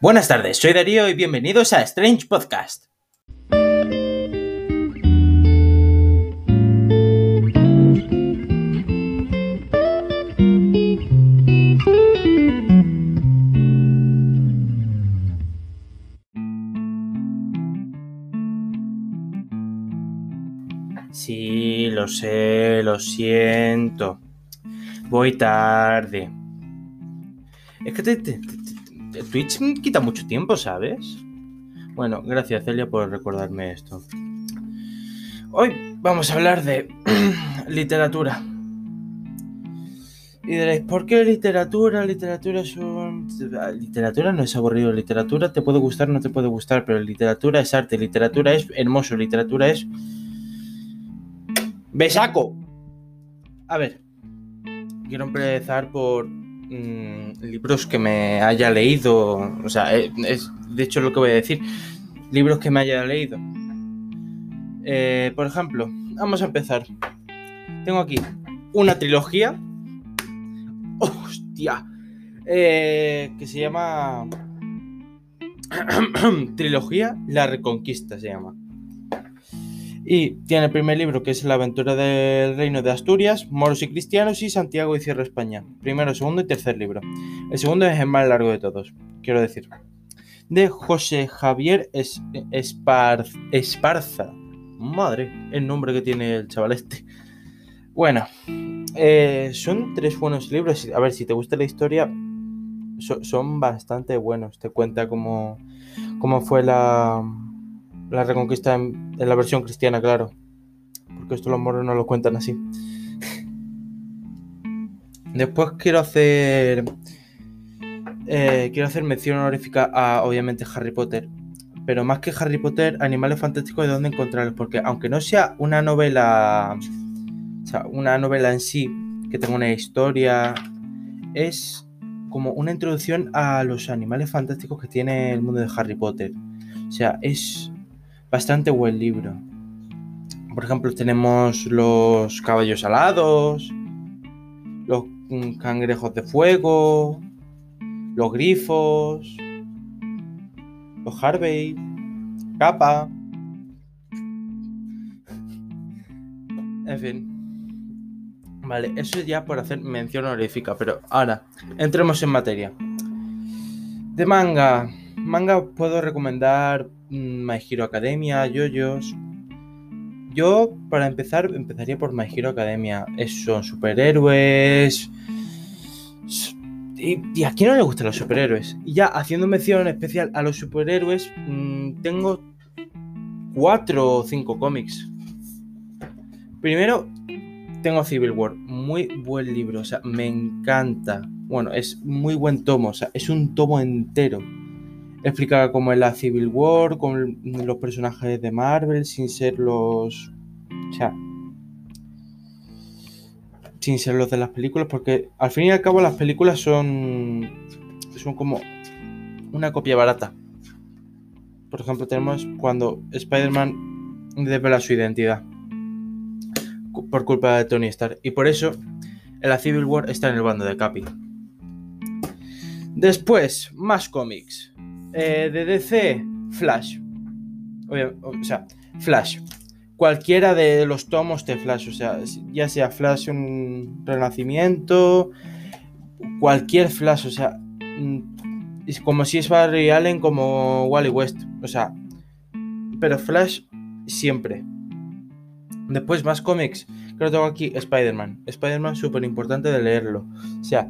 Buenas tardes, soy Darío y bienvenidos a Strange Podcast. Sí, lo sé, lo siento. Voy tarde. Es que te, te- Twitch quita mucho tiempo, ¿sabes? Bueno, gracias Celia por recordarme esto. Hoy vamos a hablar de literatura. Y diréis, ¿por qué literatura? Literatura es un... Literatura no es aburrido. Literatura te puede gustar no te puede gustar, pero literatura es arte. Literatura es hermoso. Literatura es... ¡Besaco! A ver. Quiero empezar por mm, libros que me haya leído. O sea, eh, es de hecho lo que voy a decir. Libros que me haya leído. Eh, por ejemplo, vamos a empezar. Tengo aquí una trilogía. ¡Hostia! Eh, que se llama. trilogía La Reconquista se llama. Y tiene el primer libro que es La aventura del reino de Asturias, Moros y Cristianos y Santiago y Cierra España. Primero, segundo y tercer libro. El segundo es el más largo de todos, quiero decir. De José Javier es Espar- Esparza. Madre, el nombre que tiene el chaval este. Bueno, eh, son tres buenos libros. A ver, si te gusta la historia, so- son bastante buenos. Te cuenta cómo, cómo fue la, la reconquista en, la versión cristiana, claro. Porque esto los moros no lo cuentan así. Después quiero hacer. eh, quiero hacer mención honorífica a, obviamente, Harry Potter. Pero más que Harry Potter, Animales Fantásticos de dónde encontrarlos. Porque aunque no sea una novela. O sea, una novela en sí, que tenga una historia. Es como una introducción a los animales fantásticos que tiene el mundo de Harry Potter. O sea, es bastante buen libro. Por ejemplo, tenemos los caballos alados, los cangrejos de fuego, los grifos, los Harvey, capa. En fin. Vale, eso es ya por hacer mención honorífica, pero ahora, entremos en materia. De manga. Manga puedo recomendar mm, My Hero Academia, JoJo's. Yo, para empezar, empezaría por My Hero Academia. Es- son superhéroes. Y, y a quién no le gustan los superhéroes? Y ya haciendo mención especial a los superhéroes, mm, tengo cuatro o cinco cómics. Primero, tengo Civil War. Muy buen libro, o sea, me encanta. Bueno, es muy buen tomo, o sea, es un tomo entero. Explica cómo es la Civil War, con los personajes de Marvel, sin ser los. O sea. Sin ser los de las películas, porque al fin y al cabo las películas son. Son como una copia barata. Por ejemplo, tenemos cuando Spider-Man devela su identidad por culpa de Tony Stark. Y por eso en la Civil War está en el bando de Capi. Después, más cómics. Eh, de DC, Flash. O sea, Flash. Cualquiera de los tomos de Flash. O sea, ya sea Flash un renacimiento. Cualquier Flash. O sea, mm, es como si es Barry Allen como Wally West. O sea, pero Flash siempre. Después más cómics. Creo que tengo aquí Spider-Man. Spider-Man súper importante de leerlo. O sea,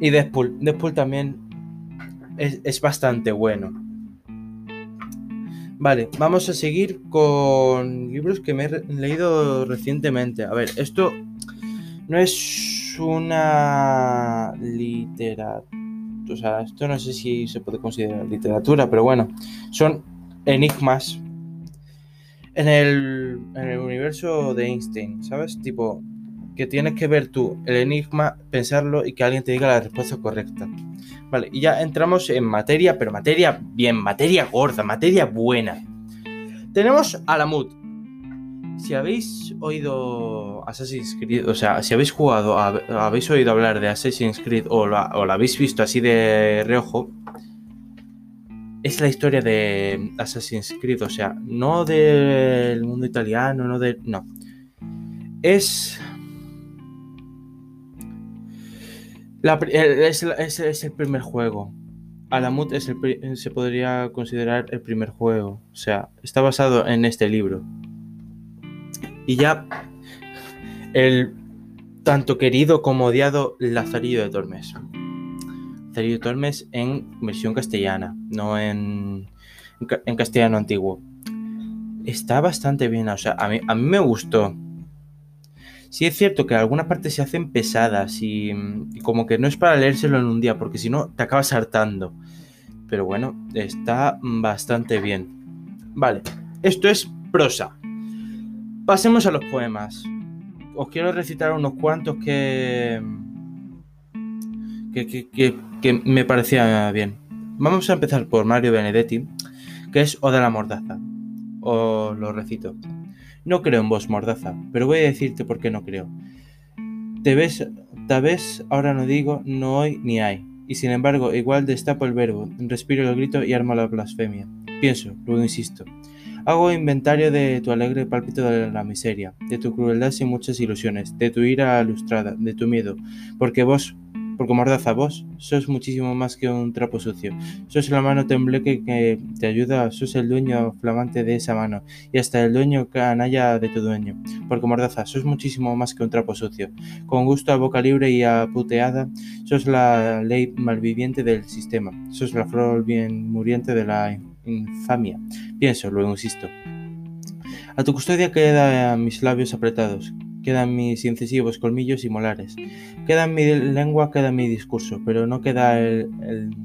y Deadpool. Deadpool también es, es bastante bueno. Vale, vamos a seguir con libros que me he leído recientemente. A ver, esto no es una literatura. O sea, esto no sé si se puede considerar literatura, pero bueno, son enigmas en el, en el universo de Einstein, ¿sabes? Tipo, que tienes que ver tú el enigma, pensarlo y que alguien te diga la respuesta correcta. Vale, y ya entramos en materia, pero materia bien, materia gorda, materia buena. Tenemos Alamut. Si habéis oído Assassin's Creed, o sea, si habéis jugado, hab- habéis oído hablar de Assassin's Creed o la, o la habéis visto así de reojo, es la historia de Assassin's Creed, o sea, no del mundo italiano, no de... No. Es... es, el primer juego. Alamut es el, se podría considerar el primer juego. O sea, está basado en este libro. Y ya el tanto querido como odiado Lazarillo de Tormes. Lazarillo de Tormes en versión castellana, no en, en castellano antiguo. Está bastante bien, o sea, a mí, a mí me gustó. Sí es cierto que algunas partes se hacen pesadas y, como que no es para leérselo en un día, porque si no te acabas hartando. Pero bueno, está bastante bien. Vale, esto es prosa. Pasemos a los poemas os quiero recitar unos cuantos que, que, me parecía bien. Vamos a empezar por Mario Benedetti, que es O de la Mordaza. Os lo recito. No creo en vos, Mordaza, pero voy a decirte por qué no creo. Te ves, tal vez ahora no digo, no hoy ni hay. Y sin embargo, igual destapo el verbo, respiro el grito y armo la blasfemia. Pienso, luego insisto. Hago inventario de tu alegre pálpito de la miseria, de tu crueldad sin muchas ilusiones, de tu ira ilustrada, de tu miedo, porque vos, porque mordaza vos, sos muchísimo más que un trapo sucio. Sos la mano tembleque que te ayuda, sos el dueño flamante de esa mano, y hasta el dueño canalla de tu dueño. Porque mordaza, sos muchísimo más que un trapo sucio. Con gusto a boca libre y aputeada, sos la ley malviviente del sistema, sos la flor bien muriente de la infamia. Pienso, luego insisto. A tu custodia quedan mis labios apretados, quedan mis incisivos colmillos y molares, queda mi lengua, queda mi discurso, pero no queda el,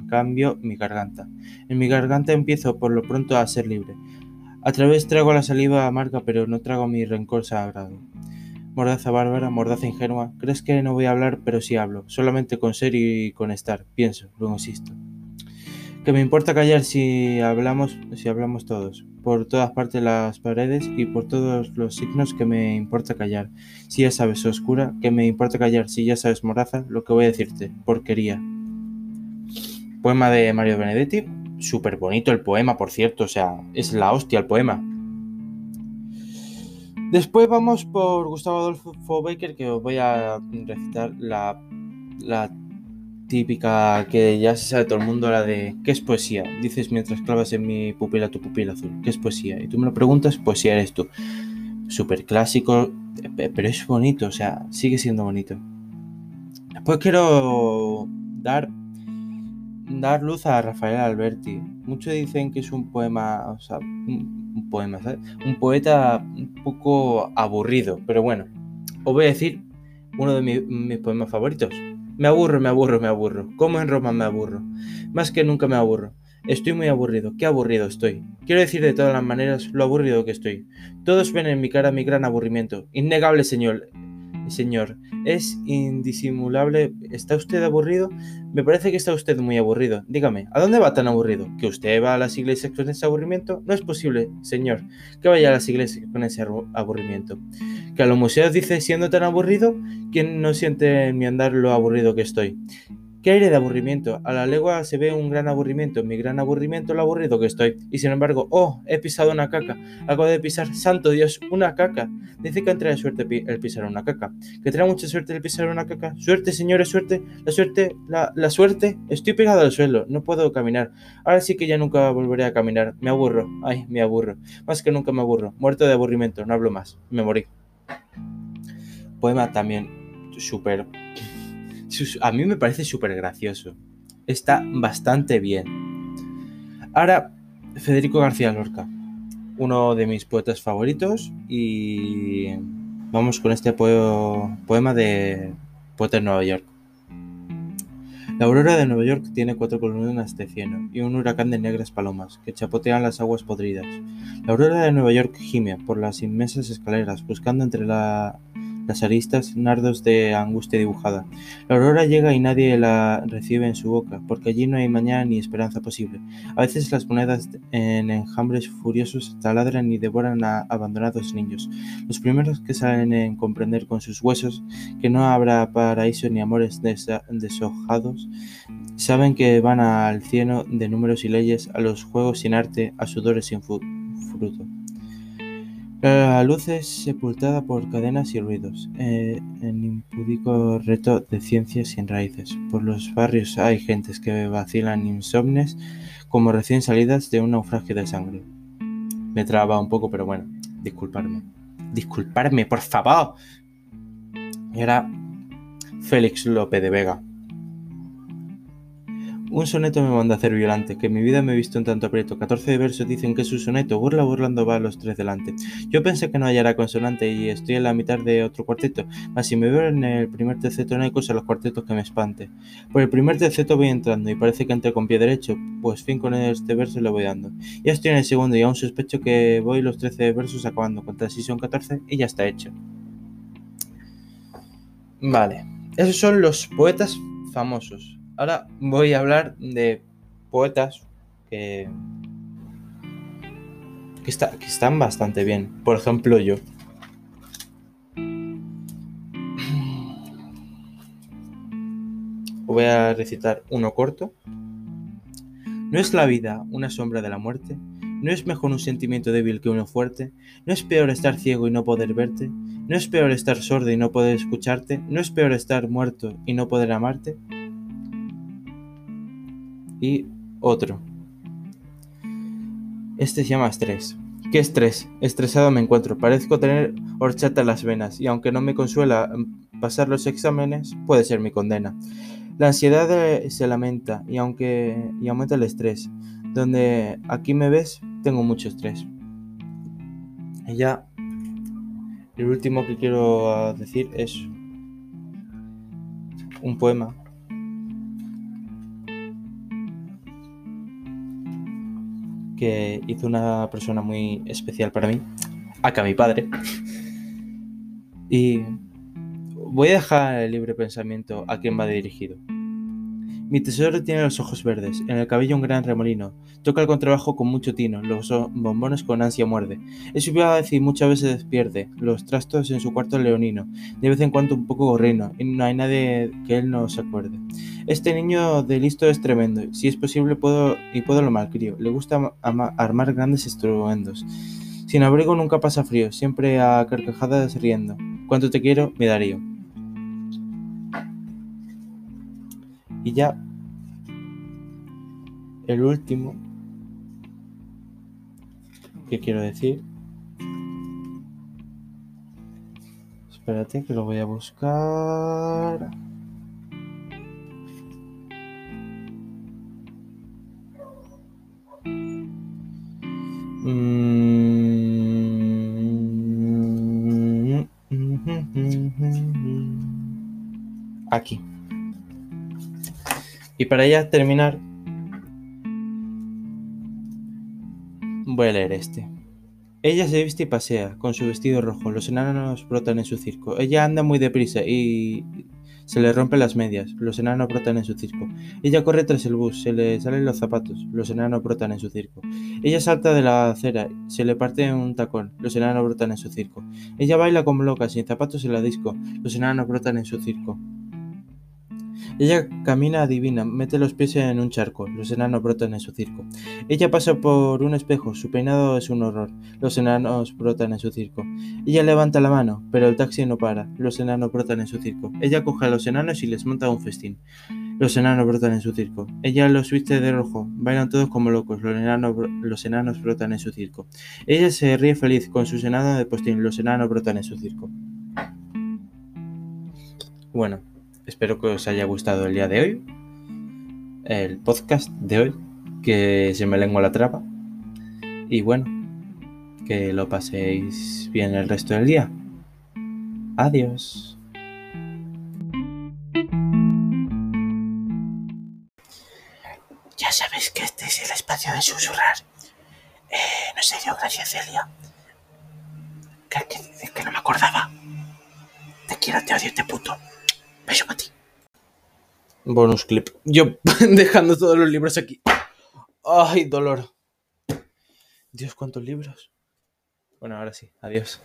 cambio mi garganta. En mi garganta empiezo por lo pronto a ser libre. A través trago la saliva amarga, pero no trago mi rencor sagrado. Mordaza bárbara, mordaza ingenua, crees que no voy a hablar, pero sí hablo, solamente con ser y con estar, pienso, luego insisto que me importa callar si hablamos, si hablamos todos, por todas partes las paredes y por todos los signos que me importa callar. Si ya sabes oscura, que me importa callar, si ya sabes moraza, lo que voy a decirte, porquería. Poema de Mario Benedetti, súper bonito el poema, por cierto, o sea, es la hostia el poema. Después vamos por Gustavo Adolfo Baker, que os voy a recitar la, la típica que ya se sabe todo el mundo, la de ¿qué es poesía? Dices mientras clavas en mi pupila tu pupila azul, ¿qué es poesía? Y tú me lo preguntas, poesía eres tú. Súper clásico, pero es bonito, o sea, sigue siendo bonito. Después quiero dar, dar luz a Rafael Alberti. Muchos dicen que es un poema, o sea, un, poema, ¿sabes? Un poeta un poco aburrido, pero bueno, os voy a decir uno de mis poemas favoritos. Me aburro, me aburro, me aburro. Como en Roma me aburro. Más que nunca me aburro. Estoy muy aburrido. Qué aburrido estoy. Quiero decir de todas las maneras lo aburrido que estoy. Todos ven en mi cara mi gran aburrimiento. Innegable, señor. Señor, es indisimulable. ¿Está usted aburrido? Me parece que está usted muy aburrido. Dígame, ¿a dónde va tan aburrido? ¿Que usted va a las iglesias con ese aburrimiento? No es posible, señor, que vaya a las iglesias con ese aburrimiento. ¿Que a los museos dice siendo tan aburrido? ¿Quién no siente en mi andar lo aburrido que estoy? ¿Qué aire de aburrimiento? A la legua se ve un gran aburrimiento, mi gran aburrimiento, lo aburrido que estoy. Y sin embargo, oh, he pisado una caca. Acabo de pisar, santo Dios, una caca. Dice que trae suerte el pisar una caca. Que trae mucha suerte el pisar una caca. Suerte, señores, suerte. La suerte, la, la suerte. Estoy pegado al suelo, no puedo caminar. Ahora sí que ya nunca volveré a caminar. Me aburro. Ay, me aburro. Más que nunca me aburro. Muerto de aburrimiento, no hablo más. Me morí. Poema también súper a mí me parece súper gracioso. Está bastante bien. Ahora, Federico García Lorca, uno de mis poetas favoritos y vamos con este poema de Poeta de Nueva York. La aurora de Nueva York tiene cuatro columnas de cieno y un huracán de negras palomas que chapotean las aguas podridas. La aurora de Nueva York gime por las inmensas escaleras buscando entre la las aristas, nardos de angustia dibujada. La aurora llega y nadie la recibe en su boca, porque allí no hay mañana ni esperanza posible. A veces las monedas en enjambres furiosos taladran y devoran a abandonados niños. Los primeros que salen en comprender con sus huesos que no habrá paraíso ni amores deshojados, saben que van al cielo de números y leyes, a los juegos sin arte, a sudores sin fruto. La luz es sepultada por cadenas y ruidos, eh, en impúdico reto de ciencias sin raíces. Por los barrios hay gentes que vacilan insomnes como recién salidas de un naufragio de sangre. Me traba un poco, pero bueno, disculparme. Disculparme, por favor. Era Félix López de Vega. Un soneto me manda a hacer violante, que en mi vida me he visto un tanto aprieto. 14 versos dicen que es soneto, burla burlando va a los tres delante. Yo pensé que no hallará consonante y estoy en la mitad de otro cuarteto, mas si me veo en el primer terceto no hay cosa los cuartetos que me espante. Por el primer terceto voy entrando y parece que entre con pie derecho, pues fin con este verso le voy dando. Ya estoy en el segundo y aún sospecho que voy los 13 versos acabando, contra si son 14 y ya está hecho. Vale, esos son los poetas famosos. Ahora voy a hablar de poetas que, que, están bastante bien. Por ejemplo, yo. Voy a recitar uno corto. ¿No es la vida una sombra de la muerte? ¿No es mejor un sentimiento débil que uno fuerte? ¿No es peor estar ciego y no poder verte? ¿No es peor estar sordo y no poder escucharte? ¿No es peor estar muerto y no poder amarte? Y otro. Este se llama estrés. ¿Qué estrés? Estresado me encuentro. Parezco tener horchata en las venas y aunque no me consuela pasar los exámenes, puede ser mi condena. La ansiedad eh, se lamenta y aunque y aumenta el estrés. Donde aquí me ves, tengo mucho estrés. Y ya, el último que quiero ah, decir es un poema que hizo una persona muy especial para mí, acá mi padre. Y voy a dejar el libre pensamiento a quien va dirigido. Mi tesoro tiene los ojos verdes, en el cabello un gran remolino. Toca el contrabajo con mucho tino, los bombones con ansia muerde. Es su vez y muchas veces pierde, los trastos en su cuarto leonino, de vez en cuando un poco gorrino, y no hay nadie que él no se acuerde. Este niño de listo es tremendo, si es posible puedo y puedo lo malcrio. Le gusta armar grandes estruendos. Sin abrigo nunca pasa frío, siempre a carcajadas riendo. Cuánto te quiero, mi Darío. Y ya el último que quiero decir. Espérate que lo voy a buscar. Mm. Aquí. Y para ya terminar, voy a leer este. Ella se viste y pasea, con su vestido rojo. Los enanos brotan en su circo. Ella anda muy deprisa y se le rompen las medias. Los enanos brotan en su circo. Ella corre tras el bus. Se le salen los zapatos. Los enanos brotan en su circo. Ella salta de la acera. Se le parte un tacón. Los enanos brotan en su circo. Ella baila como loca, sin zapatos en la disco. Los enanos brotan en su circo. Ella camina adivina, mete los pies en un charco, los enanos brotan en su circo. Ella pasa por un espejo, su peinado es un horror, los enanos brotan en su circo. Ella levanta la mano, pero el taxi no para, los enanos brotan en su circo. Ella coge a los enanos y les monta un festín. Los enanos brotan en su circo. Ella los viste de rojo, bailan todos como locos, los enanos, los enanos brotan en su circo. Ella se ríe feliz con sus enanos de postín, los enanos brotan en su circo. Bueno, espero que os haya gustado el día de hoy, el podcast de hoy, que se me lengua la trapa. Y bueno, que lo paséis bien el resto del día. Adiós. Ya sabéis que este es el espacio de susurrar. Eh, no sé yo, gracias Celia. Que, que no me acordaba. quiero, te odio, te puto. Beso para. Bonus clip. Yo dejando todos los libros aquí. Ay, dolor. Dios, cuántos libros. Bueno, ahora sí. Adiós.